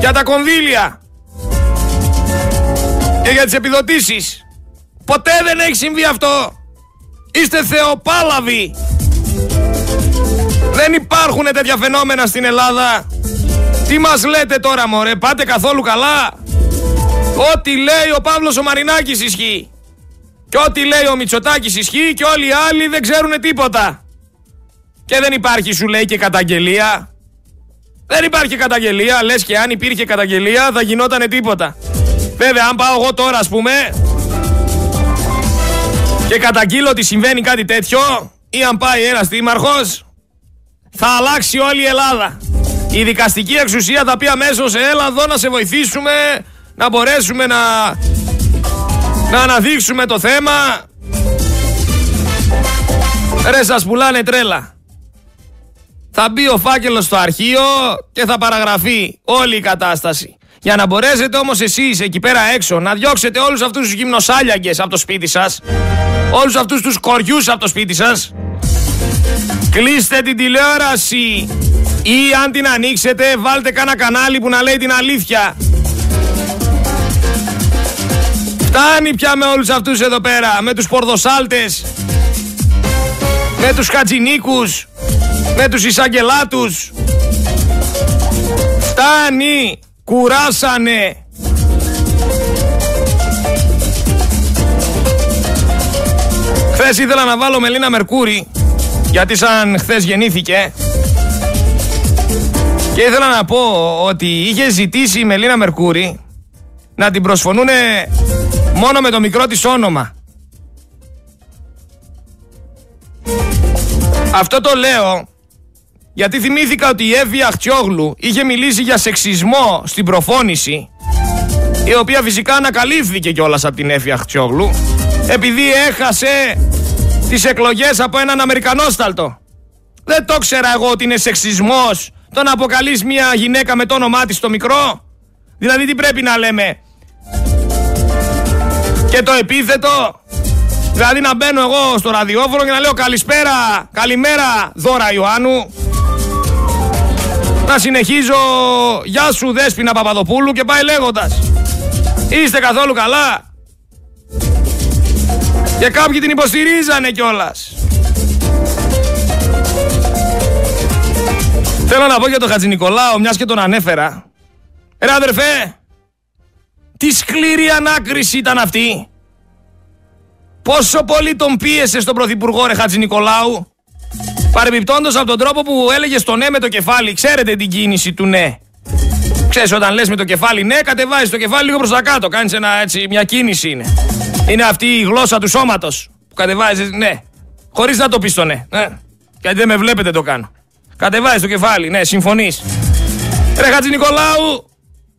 για τα κονδύλια. Και για τις επιδοτήσεις. Ποτέ δεν έχει συμβεί αυτό. Είστε θεοπάλαβοι. Δεν υπάρχουν τέτοια φαινόμενα στην Ελλάδα. Τι μας λέτε τώρα μωρέ, πάτε καθόλου καλά; Ό,τι λέει ο Παύλος ο Μαρινάκης ισχύει. Και ό,τι λέει ο Μητσοτάκης ισχύει και όλοι οι άλλοι δεν ξέρουν τίποτα. Και δεν υπάρχει σου λέει και καταγγελία. Δεν υπάρχει καταγγελία, λες και αν υπήρχε καταγγελία θα γινότανε τίποτα. Βέβαια αν πάω εγώ τώρα ας πούμε και καταγγείλω ότι συμβαίνει κάτι τέτοιο ή αν πάει ένας δήμαρχος θα αλλάξει όλη η Ελλάδα. Η δικαστική εξουσία θα πει αμέσως έλα εδώ να σε βοηθήσουμε να μπορέσουμε να, να αναδείξουμε το θέμα. Ρε σας πουλάνε τρέλα. Θα μπει ο φάκελος στο αρχείο και θα παραγραφεί όλη η κατάσταση. Για να μπορέσετε όμως εσείς εκεί πέρα έξω να διώξετε όλους αυτούς τους γυμνοσάλιαγκες από το σπίτι σας, όλους αυτούς τους κοριούς από το σπίτι σας, κλείστε την τηλεόραση ή αν την ανοίξετε βάλτε κάνα κανάλι που να λέει την αλήθεια. Φτάνει πια με όλους αυτούς εδώ πέρα, με τους πορδοσάλτες, με τους χατζινίκους, με τους εισαγγελάτους. Φτάνει, κουράσανε. Χθες ήθελα να βάλω Μελίνα Μερκούρη, γιατί σαν χθες γεννήθηκε. Και ήθελα να πω ότι είχε ζητήσει η Μελίνα Μερκούρη να την προσφωνούν μόνο με το μικρό της όνομα. Αυτό το λέω γιατί θυμήθηκα ότι η Εύη Αχτιόγλου είχε μιλήσει για σεξισμό στην προφώνηση η οποία φυσικά ανακαλύφθηκε κιόλας από την Εύη Αχτιόγλου επειδή έχασε τις εκλογές από έναν Αμερικανόσταλτο. Δεν το ξέρα εγώ ότι είναι σεξισμός το να αποκαλείς μια γυναίκα με το όνομά της στο μικρό. Δηλαδή τι πρέπει να λέμε; Και το επίθετο. Δηλαδή να μπαίνω εγώ στο ραδιόφωνο και να λέω καλησπέρα, καλημέρα Δώρα Ιωάννου. Να συνεχίζω Γεια σου Δέσποινα Παπαδοπούλου και πάει λέγοντας Είστε καθόλου καλά Και κάποιοι την υποστηρίζανε κιόλας Θέλω να πω για τον Χατζη Νικολάου, μιας και τον ανέφερα. Ρε αδερφέ, τι σκληρή ανάκριση ήταν αυτή. Πόσο πολύ τον πίεσε στον Πρωθυπουργό ρε Χατζη Νικολάου. Παρεμπιπτόντως από τον τρόπο που έλεγες στο ναι με το κεφάλι. Ξέρετε την κίνηση του ναι. Ξέρεις όταν λες με το κεφάλι ναι, κατεβάζεις το κεφάλι λίγο προς τα κάτω. Κάνεις ένα, έτσι, μια κίνηση είναι. Είναι αυτή η γλώσσα του σώματος που κατεβάζεις ναι. Χωρίς να το πεις το ναι. ναι. Γιατί δεν με βλέπετε το κάνω. Κατεβάζει το κεφάλι, ναι, συμφωνείς. Ρε Χατζη Νικολάου,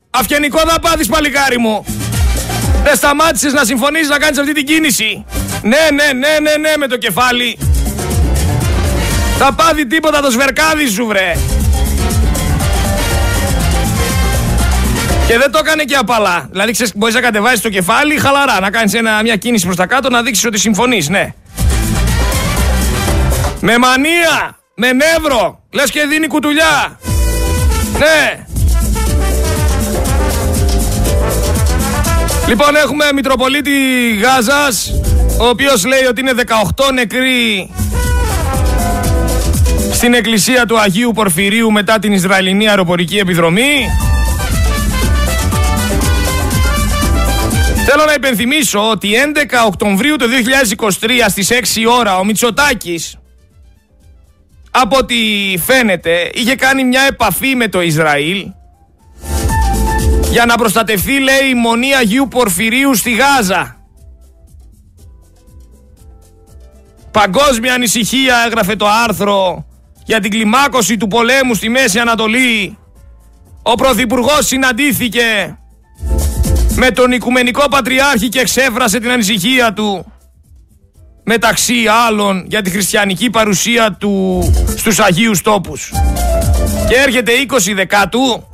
αυγενικό θα πάθεις παλικάρι μου. Δεν σταμάτησες να συμφωνήσει να κάνεις αυτή την κίνηση. Ναι, ναι, ναι, ναι, ναι, με το κεφάλι. Θα πάθει τίποτα το σβερκάδι σου, βρε. Και δεν το έκανε και απαλά. Δηλαδή, ξέρεις, μπορείς να κατεβάσεις το κεφάλι χαλαρά, να κάνεις μια κίνηση προς τα κάτω, να δείξεις ότι συμφωνείς, ναι. Με μανία! Με νεύρο. Λες και δίνει κουτουλιά. Ναι. Λοιπόν έχουμε Μητροπολίτη Γάζας ο οποίος λέει ότι είναι 18 νεκροί στην εκκλησία του Αγίου Πορφυρίου μετά την Ισραηλινή αεροπορική επιδρομή. Θέλω να υπενθυμίσω ότι 11 Οκτωβρίου του 2023 στις 6 ώρα ο Μητσοτάκης από ό,τι φαίνεται είχε κάνει μια επαφή με το Ισραήλ για να προστατευτεί λέει η Μονή Αγίου Πορφυρίου στη Γάζα. Παγκόσμια ανησυχία έγραφε το άρθρο για την κλιμάκωση του πολέμου στη Μέση Ανατολή. Ο Πρωθυπουργός συναντήθηκε με τον Οικουμενικό Πατριάρχη και εξέφρασε την ανησυχία του μεταξύ άλλων για τη χριστιανική παρουσία του στους Αγίους Τόπους. Και έρχεται 20 Δεκάτου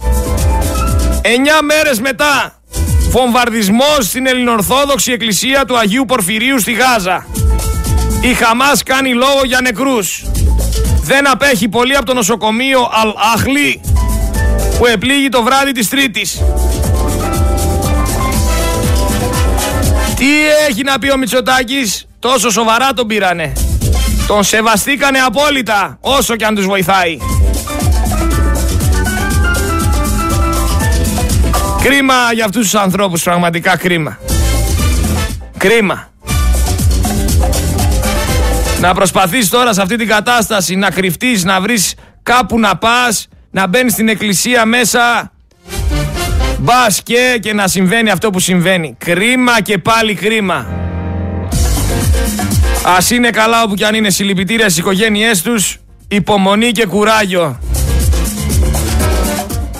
Εννιά μέρες μετά, φομβαρδισμός στην Ελληνορθόδοξη Εκκλησία του Αγίου Πορφυρίου στη Γάζα. Η Χαμάς κάνει λόγο για νεκρούς. Δεν απέχει πολύ από το νοσοκομείο Αλ-Αχλή που επλήγει το βράδυ της Τρίτης. Τι έχει να πει ο Μητσοτάκης, τόσο σοβαρά τον πήρανε. Τον σεβαστήκανε απόλυτα, όσο και αν τους βοηθάει. Κρίμα για αυτούς τους ανθρώπους, πραγματικά κρίμα. Κρίμα. Να προσπαθείς τώρα σε αυτή την κατάσταση να κρυφτείς, να βρεις κάπου να πας, να μπαίνεις στην εκκλησία μέσα. Μπας και, και να συμβαίνει αυτό που συμβαίνει. Κρίμα και πάλι κρίμα. Ας είναι καλά όπου κι αν είναι συλληπιτήρια στις οικογένειές τους, υπομονή και κουράγιο.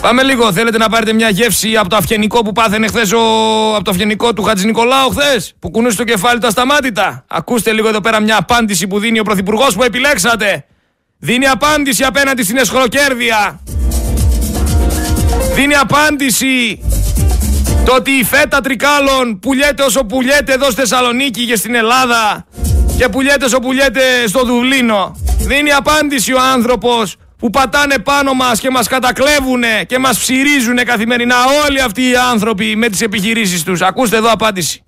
Πάμε λίγο. Θέλετε να πάρετε μια γεύση από το αυγενικό που πάθαινε χθες ο... από το αυγενικό του Χατζη Νικολάου χθες, που κουνούσε το κεφάλι του ασταμάτητα. Ακούστε λίγο εδώ πέρα μια απάντηση που δίνει ο πρωθυπουργός που επιλέξατε. Δίνει απάντηση απέναντι στην εσχροκέρδεια. Δίνει απάντηση το ότι η φέτα τρικάλων πουλιέται όσο πουλιέται εδώ στη Θεσσαλονίκη και στην Ελλάδα και πουλιέται όσο πουλιέται στο Δουβλίνο. Δίνει απάντηση ο άνθρωπος που πατάνε πάνω μας και μας κατακλέβουνε και μας ψυρίζουνε καθημερινά όλοι αυτοί οι άνθρωποι με τις επιχειρήσεις τους. Ακούστε εδώ απάντηση.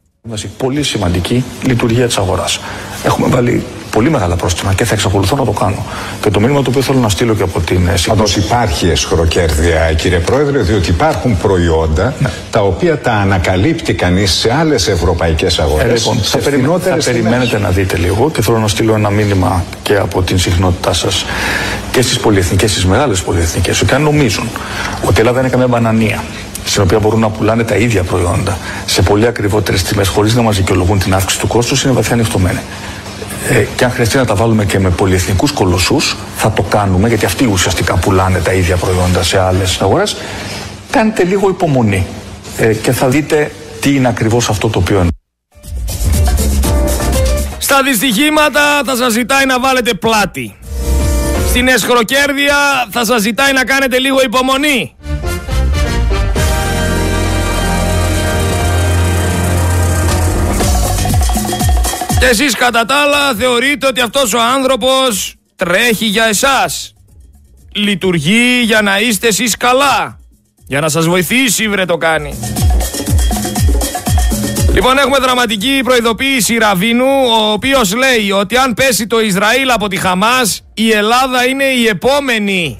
Πολύ σημαντική λειτουργία της αγοράς. Έχουμε βάλει πολύ μεγάλα πρόστιμα και θα εξακολουθώ να το κάνω. Και το μήνυμα το οποίο θέλω να στείλω και από την Πάντως υπάρχει εσχροκέρδεια, κύριε Πρόεδρε, διότι υπάρχουν προϊόντα ναι. τα οποία τα ανακαλύπτει κανείς σε άλλες ευρωπαϊκές αγορές. Ε, λοιπόν, θα, θα περιμένετε να δείτε λίγο και θέλω να στείλω ένα μήνυμα και από την συχνότητά σας και στις πολυεθνικές, στις μεγάλες πολυεθνικές, ότι αν νομίζουν ότι η Ελλάδα είναι καμία μπανανία στην οποία μπορούν να πουλάνε τα ίδια προϊόντα σε πολύ ακριβότερες τιμές χωρίς να μας δικαιολογούν την αύξηση του κόστους, είναι βαθιά ανοιχτωμένοι ε, και αν χρειαστεί να τα βάλουμε και με πολυεθνικούς κολοσσούς, θα το κάνουμε, γιατί αυτοί ουσιαστικά πουλάνε τα ίδια προϊόντα σε άλλες αγορές. Κάντε λίγο υπομονή ε, και θα δείτε τι είναι ακριβώς αυτό το οποίο Στα δυστυχήματα θα σας ζητάει να βάλετε πλάτη. Στην εσχροκέρδεια θα σας ζητάει να κάνετε λίγο υπομονή. Και εσείς κατά τα άλλα θεωρείτε ότι αυτός ο άνθρωπος τρέχει για εσάς. Λειτουργεί για να είστε εσείς καλά. Για να σας βοηθήσει βρε το κάνει. Λοιπόν έχουμε δραματική προειδοποίηση Ραβίνου ο οποίος λέει ότι αν πέσει το Ισραήλ από τη Χαμάς η Ελλάδα είναι η επόμενη.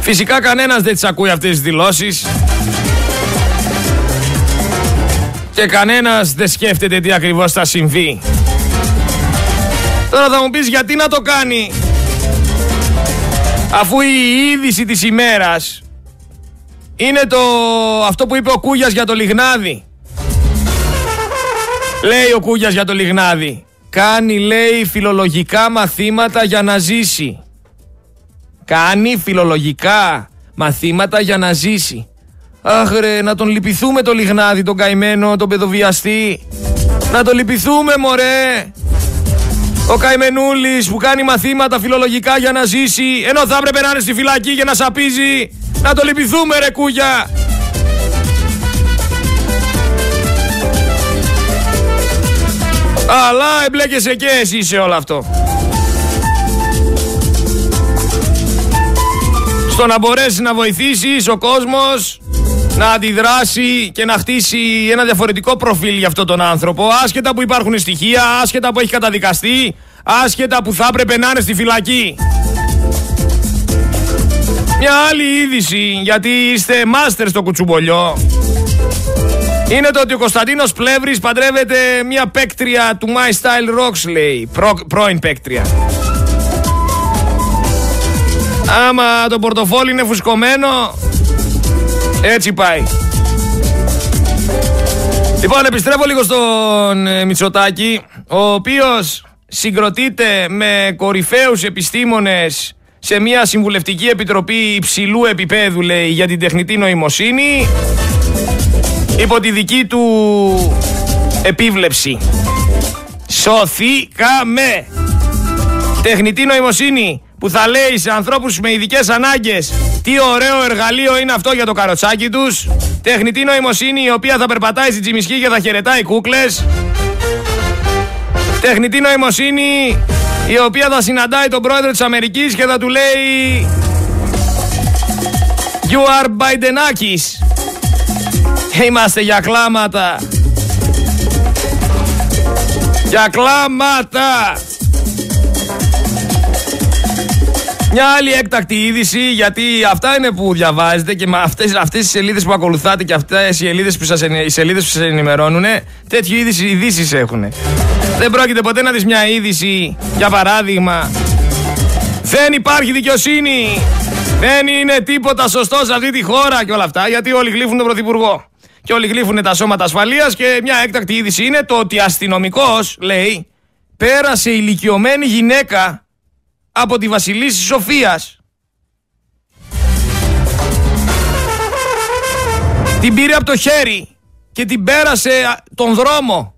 Φυσικά κανένας δεν τις ακούει αυτές τις δηλώσεις. Και κανένας δεν σκέφτεται τι ακριβώς θα συμβεί. Τώρα θα μου πεις γιατί να το κάνει αφού η είδηση της ημέρας είναι το αυτό που είπε ο Κούγιας για το Λιγνάδι. Λέει ο Κούγιας για το Λιγνάδι. Κάνει λέει φιλολογικά μαθήματα για να ζήσει. Κάνει φιλολογικά μαθήματα για να ζήσει. Αχ ρε, να τον λυπηθούμε το λιγνάδι, τον καημένο, τον παιδοβιαστή. Να τον λυπηθούμε μωρέ. Ο καημενούλης που κάνει μαθήματα φιλολογικά για να ζήσει, ενώ θα έπρεπε να είναι στη φυλακή για να σαπίζει. Να τον λυπηθούμε ρε κούγια. Αλλά εμπλέκεσαι και εσύ σε όλο αυτό. Στο να μπορέσεις να βοηθήσεις ο κόσμος να αντιδράσει και να χτίσει ένα διαφορετικό προφίλ για αυτόν τον άνθρωπο, άσχετα που υπάρχουν στοιχεία, άσχετα που έχει καταδικαστεί, άσχετα που θα έπρεπε να είναι στη φυλακή. Μια άλλη είδηση, γιατί είστε μάστερ στο κουτσουμπολιό, είναι το ότι ο Κωνσταντίνος Πλεύρης παντρεύεται μια παίκτρια του My Style Rocks, λέει, προ, πρώην παίκτρια. Άμα το πορτοφόλι είναι φουσκωμένο, έτσι πάει. Λοιπόν, επιστρέφω λίγο στον ε, Μητσοτάκη, ο οποίος συγκροτείται με κορυφαίους επιστήμονες σε μια συμβουλευτική επιτροπή υψηλού επίπεδου, λέει, για την τεχνητή νοημοσύνη, υπό τη δική του επίβλεψη. Σωθήκαμε! Τεχνητή νοημοσύνη που θα λέει σε ανθρώπους με ειδικές ανάγκες τι ωραίο εργαλείο είναι αυτό για το καροτσάκι τους. Τεχνητή νοημοσύνη η οποία θα περπατάει στην τσιμισκή και θα χαιρετάει κούκλες. Τεχνητή νοημοσύνη η οποία θα συναντάει τον πρόεδρο της Αμερικής και θα του λέει You are Bidenakis. Είμαστε για κλάματα. Για κλάματα. Μια άλλη έκτακτη είδηση, γιατί αυτά είναι που διαβάζετε και με αυτές, αυτές τις σελίδες που ακολουθάτε και αυτές οι σελίδες που σας, οι σελίδες που σας ενημερώνουν, τέτοιου είδηση ειδήσεις έχουν. Δεν πρόκειται ποτέ να δεις μια είδηση, για παράδειγμα, δεν υπάρχει δικαιοσύνη, δεν είναι τίποτα σωστό σε αυτή τη χώρα και όλα αυτά, γιατί όλοι γλύφουν τον Πρωθυπουργό. Και όλοι γλύφουν τα σώματα ασφαλείας και μια έκτακτη είδηση είναι το ότι αστυνομικός, λέει, πέρασε ηλικιωμένη γυναίκα από τη Βασιλίση Σοφίας. Την πήρε από το χέρι και την πέρασε τον δρόμο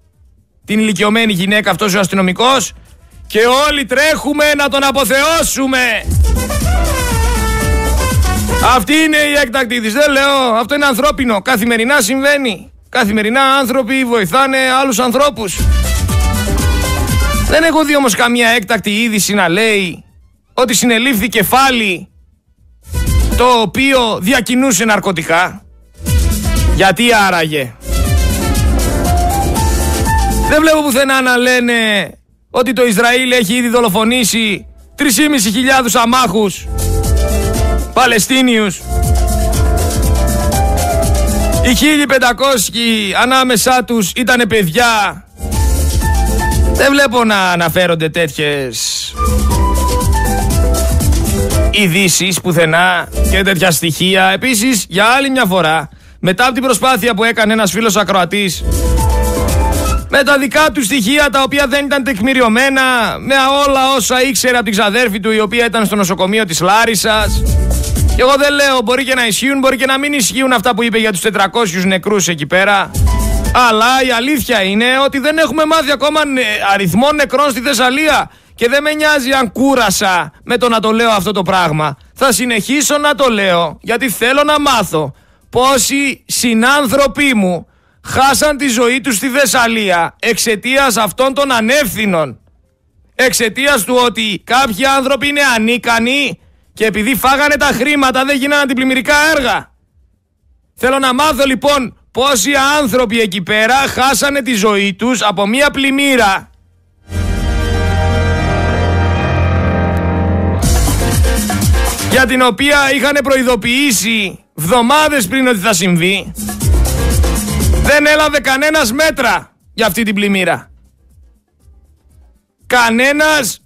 την ηλικιωμένη γυναίκα αυτός ο αστυνομικός και όλοι τρέχουμε να τον αποθεώσουμε. Αυτή είναι η έκτακτη της. Δεν λέω, αυτό είναι ανθρώπινο. Καθημερινά συμβαίνει. Καθημερινά άνθρωποι βοηθάνε άλλους ανθρώπους. Δεν έχω δει όμως καμία έκτακτη είδηση να λέει ότι συνελήφθη κεφάλι το οποίο διακινούσε ναρκωτικά. Γιατί άραγε. Δεν βλέπω πουθενά να λένε ότι το Ισραήλ έχει ήδη δολοφονήσει 3.500 αμάχους Παλαιστίνιους. Οι 1.500 ανάμεσά τους ήταν παιδιά. Δεν βλέπω να αναφέρονται τέτοιες ειδήσεις πουθενά και τέτοια στοιχεία. Επίσης, για άλλη μια φορά, μετά από την προσπάθεια που έκανε ένας φίλος ακροατής με τα δικά του στοιχεία τα οποία δεν ήταν τεκμηριωμένα, με όλα όσα ήξερε από την ξαδέρφη του η οποία ήταν στο νοσοκομείο της Λάρισας. Και εγώ δεν λέω, μπορεί και να ισχύουν, μπορεί και να μην ισχύουν αυτά που είπε για τους 400 νεκρούς εκεί πέρα. Αλλά η αλήθεια είναι ότι δεν έχουμε μάθει ακόμα αριθμό νεκρών στη Θεσσαλία. Και δεν με νοιάζει αν κούρασα με το να το λέω αυτό το πράγμα. Θα συνεχίσω να το λέω γιατί θέλω να μάθω πόσοι συνάνθρωποι μου χάσαν τη ζωή τους στη Θεσσαλία εξαιτίας αυτών των ανεύθυνων. Εξαιτίας του ότι κάποιοι άνθρωποι είναι ανίκανοι και επειδή φάγανε τα χρήματα δεν γίνανε αντιπλημμυρικά έργα. Θέλω να μάθω λοιπόν πόσοι άνθρωποι εκεί πέρα χάσανε τη ζωή τους από μία πλημμύρα. Για την οποία είχαν προειδοποιήσει βδομάδες πριν ότι θα συμβεί. Δεν έλαβε κανένας μέτρα για αυτή την πλημμύρα. Κανένας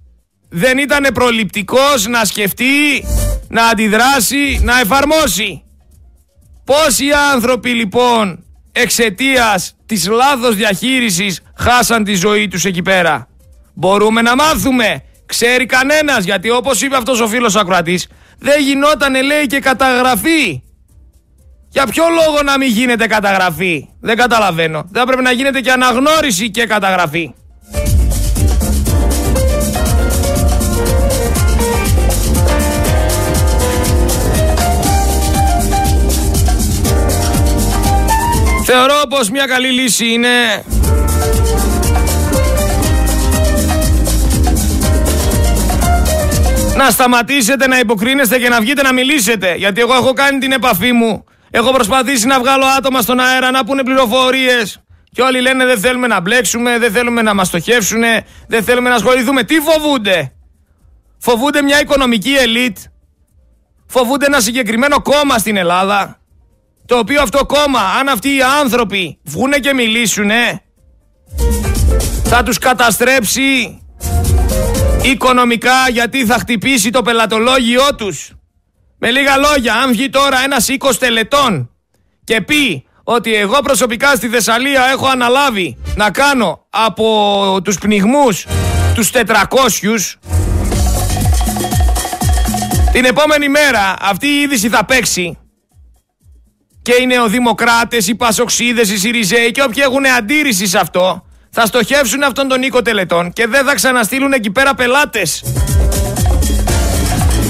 δεν ήταν προληπτικός να σκεφτεί, να αντιδράσει, να εφαρμόσει. Πόσοι άνθρωποι λοιπόν εξαιτίας της λάθος διαχείρισης χάσαν τη ζωή τους εκεί πέρα; Μπορούμε να μάθουμε; Ξέρει κανένας γιατί όπως είπε αυτός ο φίλος ακροατής δεν γινόταν λέει και καταγραφή. Για ποιο λόγο να μην γίνεται καταγραφή; Δεν καταλαβαίνω. Δεν πρέπει να γίνεται και αναγνώριση και καταγραφή. Θεωρώ πως μια καλή λύση είναι να σταματήσετε να υποκρίνεστε και να βγείτε να μιλήσετε. Γιατί εγώ έχω κάνει την επαφή μου. Έχω προσπαθήσει να βγάλω άτομα στον αέρα να πούνε πληροφορίες. Και όλοι λένε δεν θέλουμε να μπλέξουμε, δεν θέλουμε να μας στοχεύσουν, δεν θέλουμε να ασχοληθούμε. Τι φοβούνται; Φοβούνται μια οικονομική ελίτ. Φοβούνται ένα συγκεκριμένο κόμμα στην Ελλάδα. Το οποίο αυτό κόμμα, αν αυτοί οι άνθρωποι βγούνε και μιλήσουνε, θα τους καταστρέψει οικονομικά γιατί θα χτυπήσει το πελατολόγιό τους. Με λίγα λόγια, αν βγει τώρα ένας 20 τελετών και πει ότι εγώ προσωπικά στη Θεσσαλία έχω αναλάβει να κάνω από τους πνιγμούς τους 400 την επόμενη μέρα αυτή η είδηση θα παίξει και οι νεοδημοκράτες, οι πασοξίδες, οι Σιριζέοι και όποιοι έχουν αντίρρηση σε αυτό θα στοχεύσουν αυτόν τον οίκο τελετών και δεν θα ξαναστείλουν εκεί πέρα πελάτες.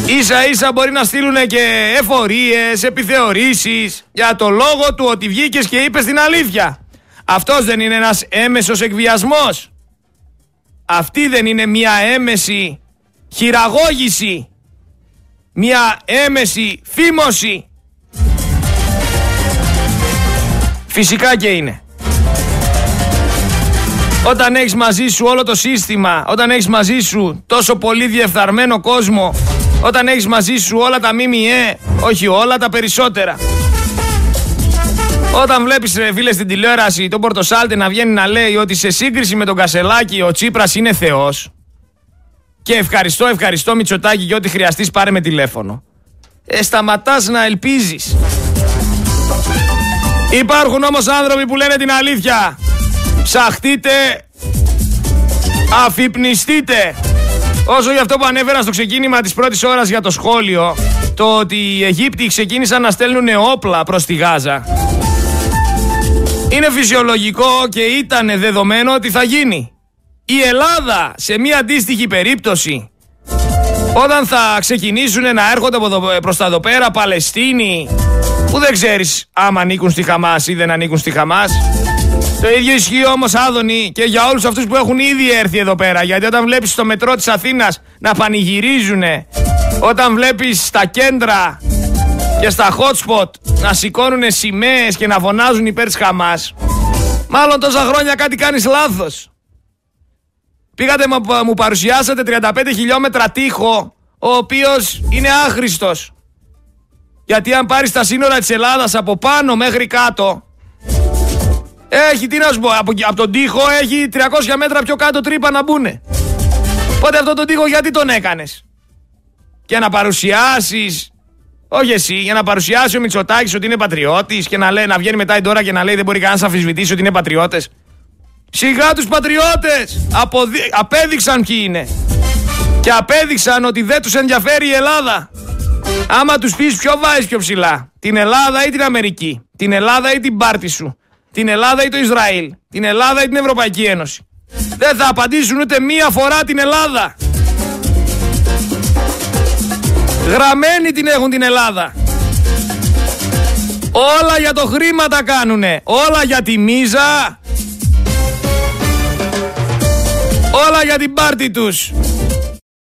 Ίσα ίσα μπορεί να στείλουν και εφορίες, επιθεωρήσεις για το λόγο του ότι βγήκες και είπες την αλήθεια. Αυτός δεν είναι ένας έμεσος εκβιασμός. Αυτή δεν είναι μια έμεση χειραγώγηση. Μια έμεση φήμωση. Φυσικά και είναι. Όταν έχεις μαζί σου όλο το σύστημα, όταν έχεις μαζί σου τόσο πολύ διεφθαρμένο κόσμο, όταν έχεις μαζί σου όλα τα ΜΜΕ, όχι όλα τα περισσότερα. Όταν βλέπεις ρε φίλε στην τηλεόραση τον Πορτοσάλτε να βγαίνει να λέει ότι σε σύγκριση με τον Κασελάκη ο Τσίπρας είναι θεός και ευχαριστώ, ευχαριστώ Μητσοτάκη για ό,τι χρειαστείς πάρε με τηλέφωνο. Ε, σταματάς να ελπίζεις. Υπάρχουν όμως άνθρωποι που λένε την αλήθεια. Ψαχτείτε, αφυπνιστείτε. Όσο για αυτό που ανέφερα στο ξεκίνημα της πρώτης ώρας για το σχόλιο, το ότι οι Αιγύπτιοι ξεκίνησαν να στέλνουν όπλα προς τη Γάζα. Είναι φυσιολογικό και ήταν δεδομένο ότι θα γίνει. Η Ελλάδα σε μια αντίστοιχη περίπτωση όταν θα ξεκινήσουν να έρχονται από εδώ, προς τα εδώ πέρα Παλαιστίνοι που δεν ξέρεις άμα ανήκουν στη Χαμάς ή δεν ανήκουν στη Χαμάς το ίδιο ισχύει όμως, Άδωνη, και για όλους αυτούς που έχουν ήδη έρθει εδώ πέρα. Γιατί όταν βλέπεις στο μετρό της Αθήνας να πανηγυρίζουν, όταν βλέπεις στα κέντρα και στα hot spot να σηκώνουν σημαίες και να φωνάζουν υπέρ της Χαμάς, μάλλον τόσα χρόνια κάτι κάνεις λάθος. Πήγατε μου παρουσιάσατε 35 χιλιόμετρα τείχο, ο οποίος είναι άχρηστος. Γιατί αν πάρεις τα σύνορα της Ελλάδας από πάνω μέχρι κάτω, έχει, τι να σου πω, από, από τον τοίχο έχει 300 μέτρα πιο κάτω τρύπα να μπουνε. Οπότε αυτό τον τοίχο γιατί τον έκανες; Και να παρουσιάσεις, όχι εσύ, για να παρουσιάσει ο Μητσοτάκης ότι είναι πατριώτης και να, λέει, να βγαίνει μετά η τώρα και να λέει δεν μπορεί κανένας να αμφισβητήσει ότι είναι πατριώτες. Σιγά τους πατριώτες! Αποδι... Απέδειξαν ποιοι είναι. Και απέδειξαν ότι δεν τους ενδιαφέρει η Ελλάδα. Άμα τους πεις ποιο βάζεις πιο ψηλά. Την Ελλάδα ή την Αμερική. Την Ελλάδα ή την πάρτη σου την Ελλάδα ή το Ισραήλ, την Ελλάδα ή την Ευρωπαϊκή Ένωση. Δεν θα απαντήσουν ούτε μία φορά την Ελλάδα. Γραμμένη την έχουν την Ελλάδα. Όλα για το χρήμα τα κάνουνε. Όλα για τη μίζα. Όλα για την πάρτη τους.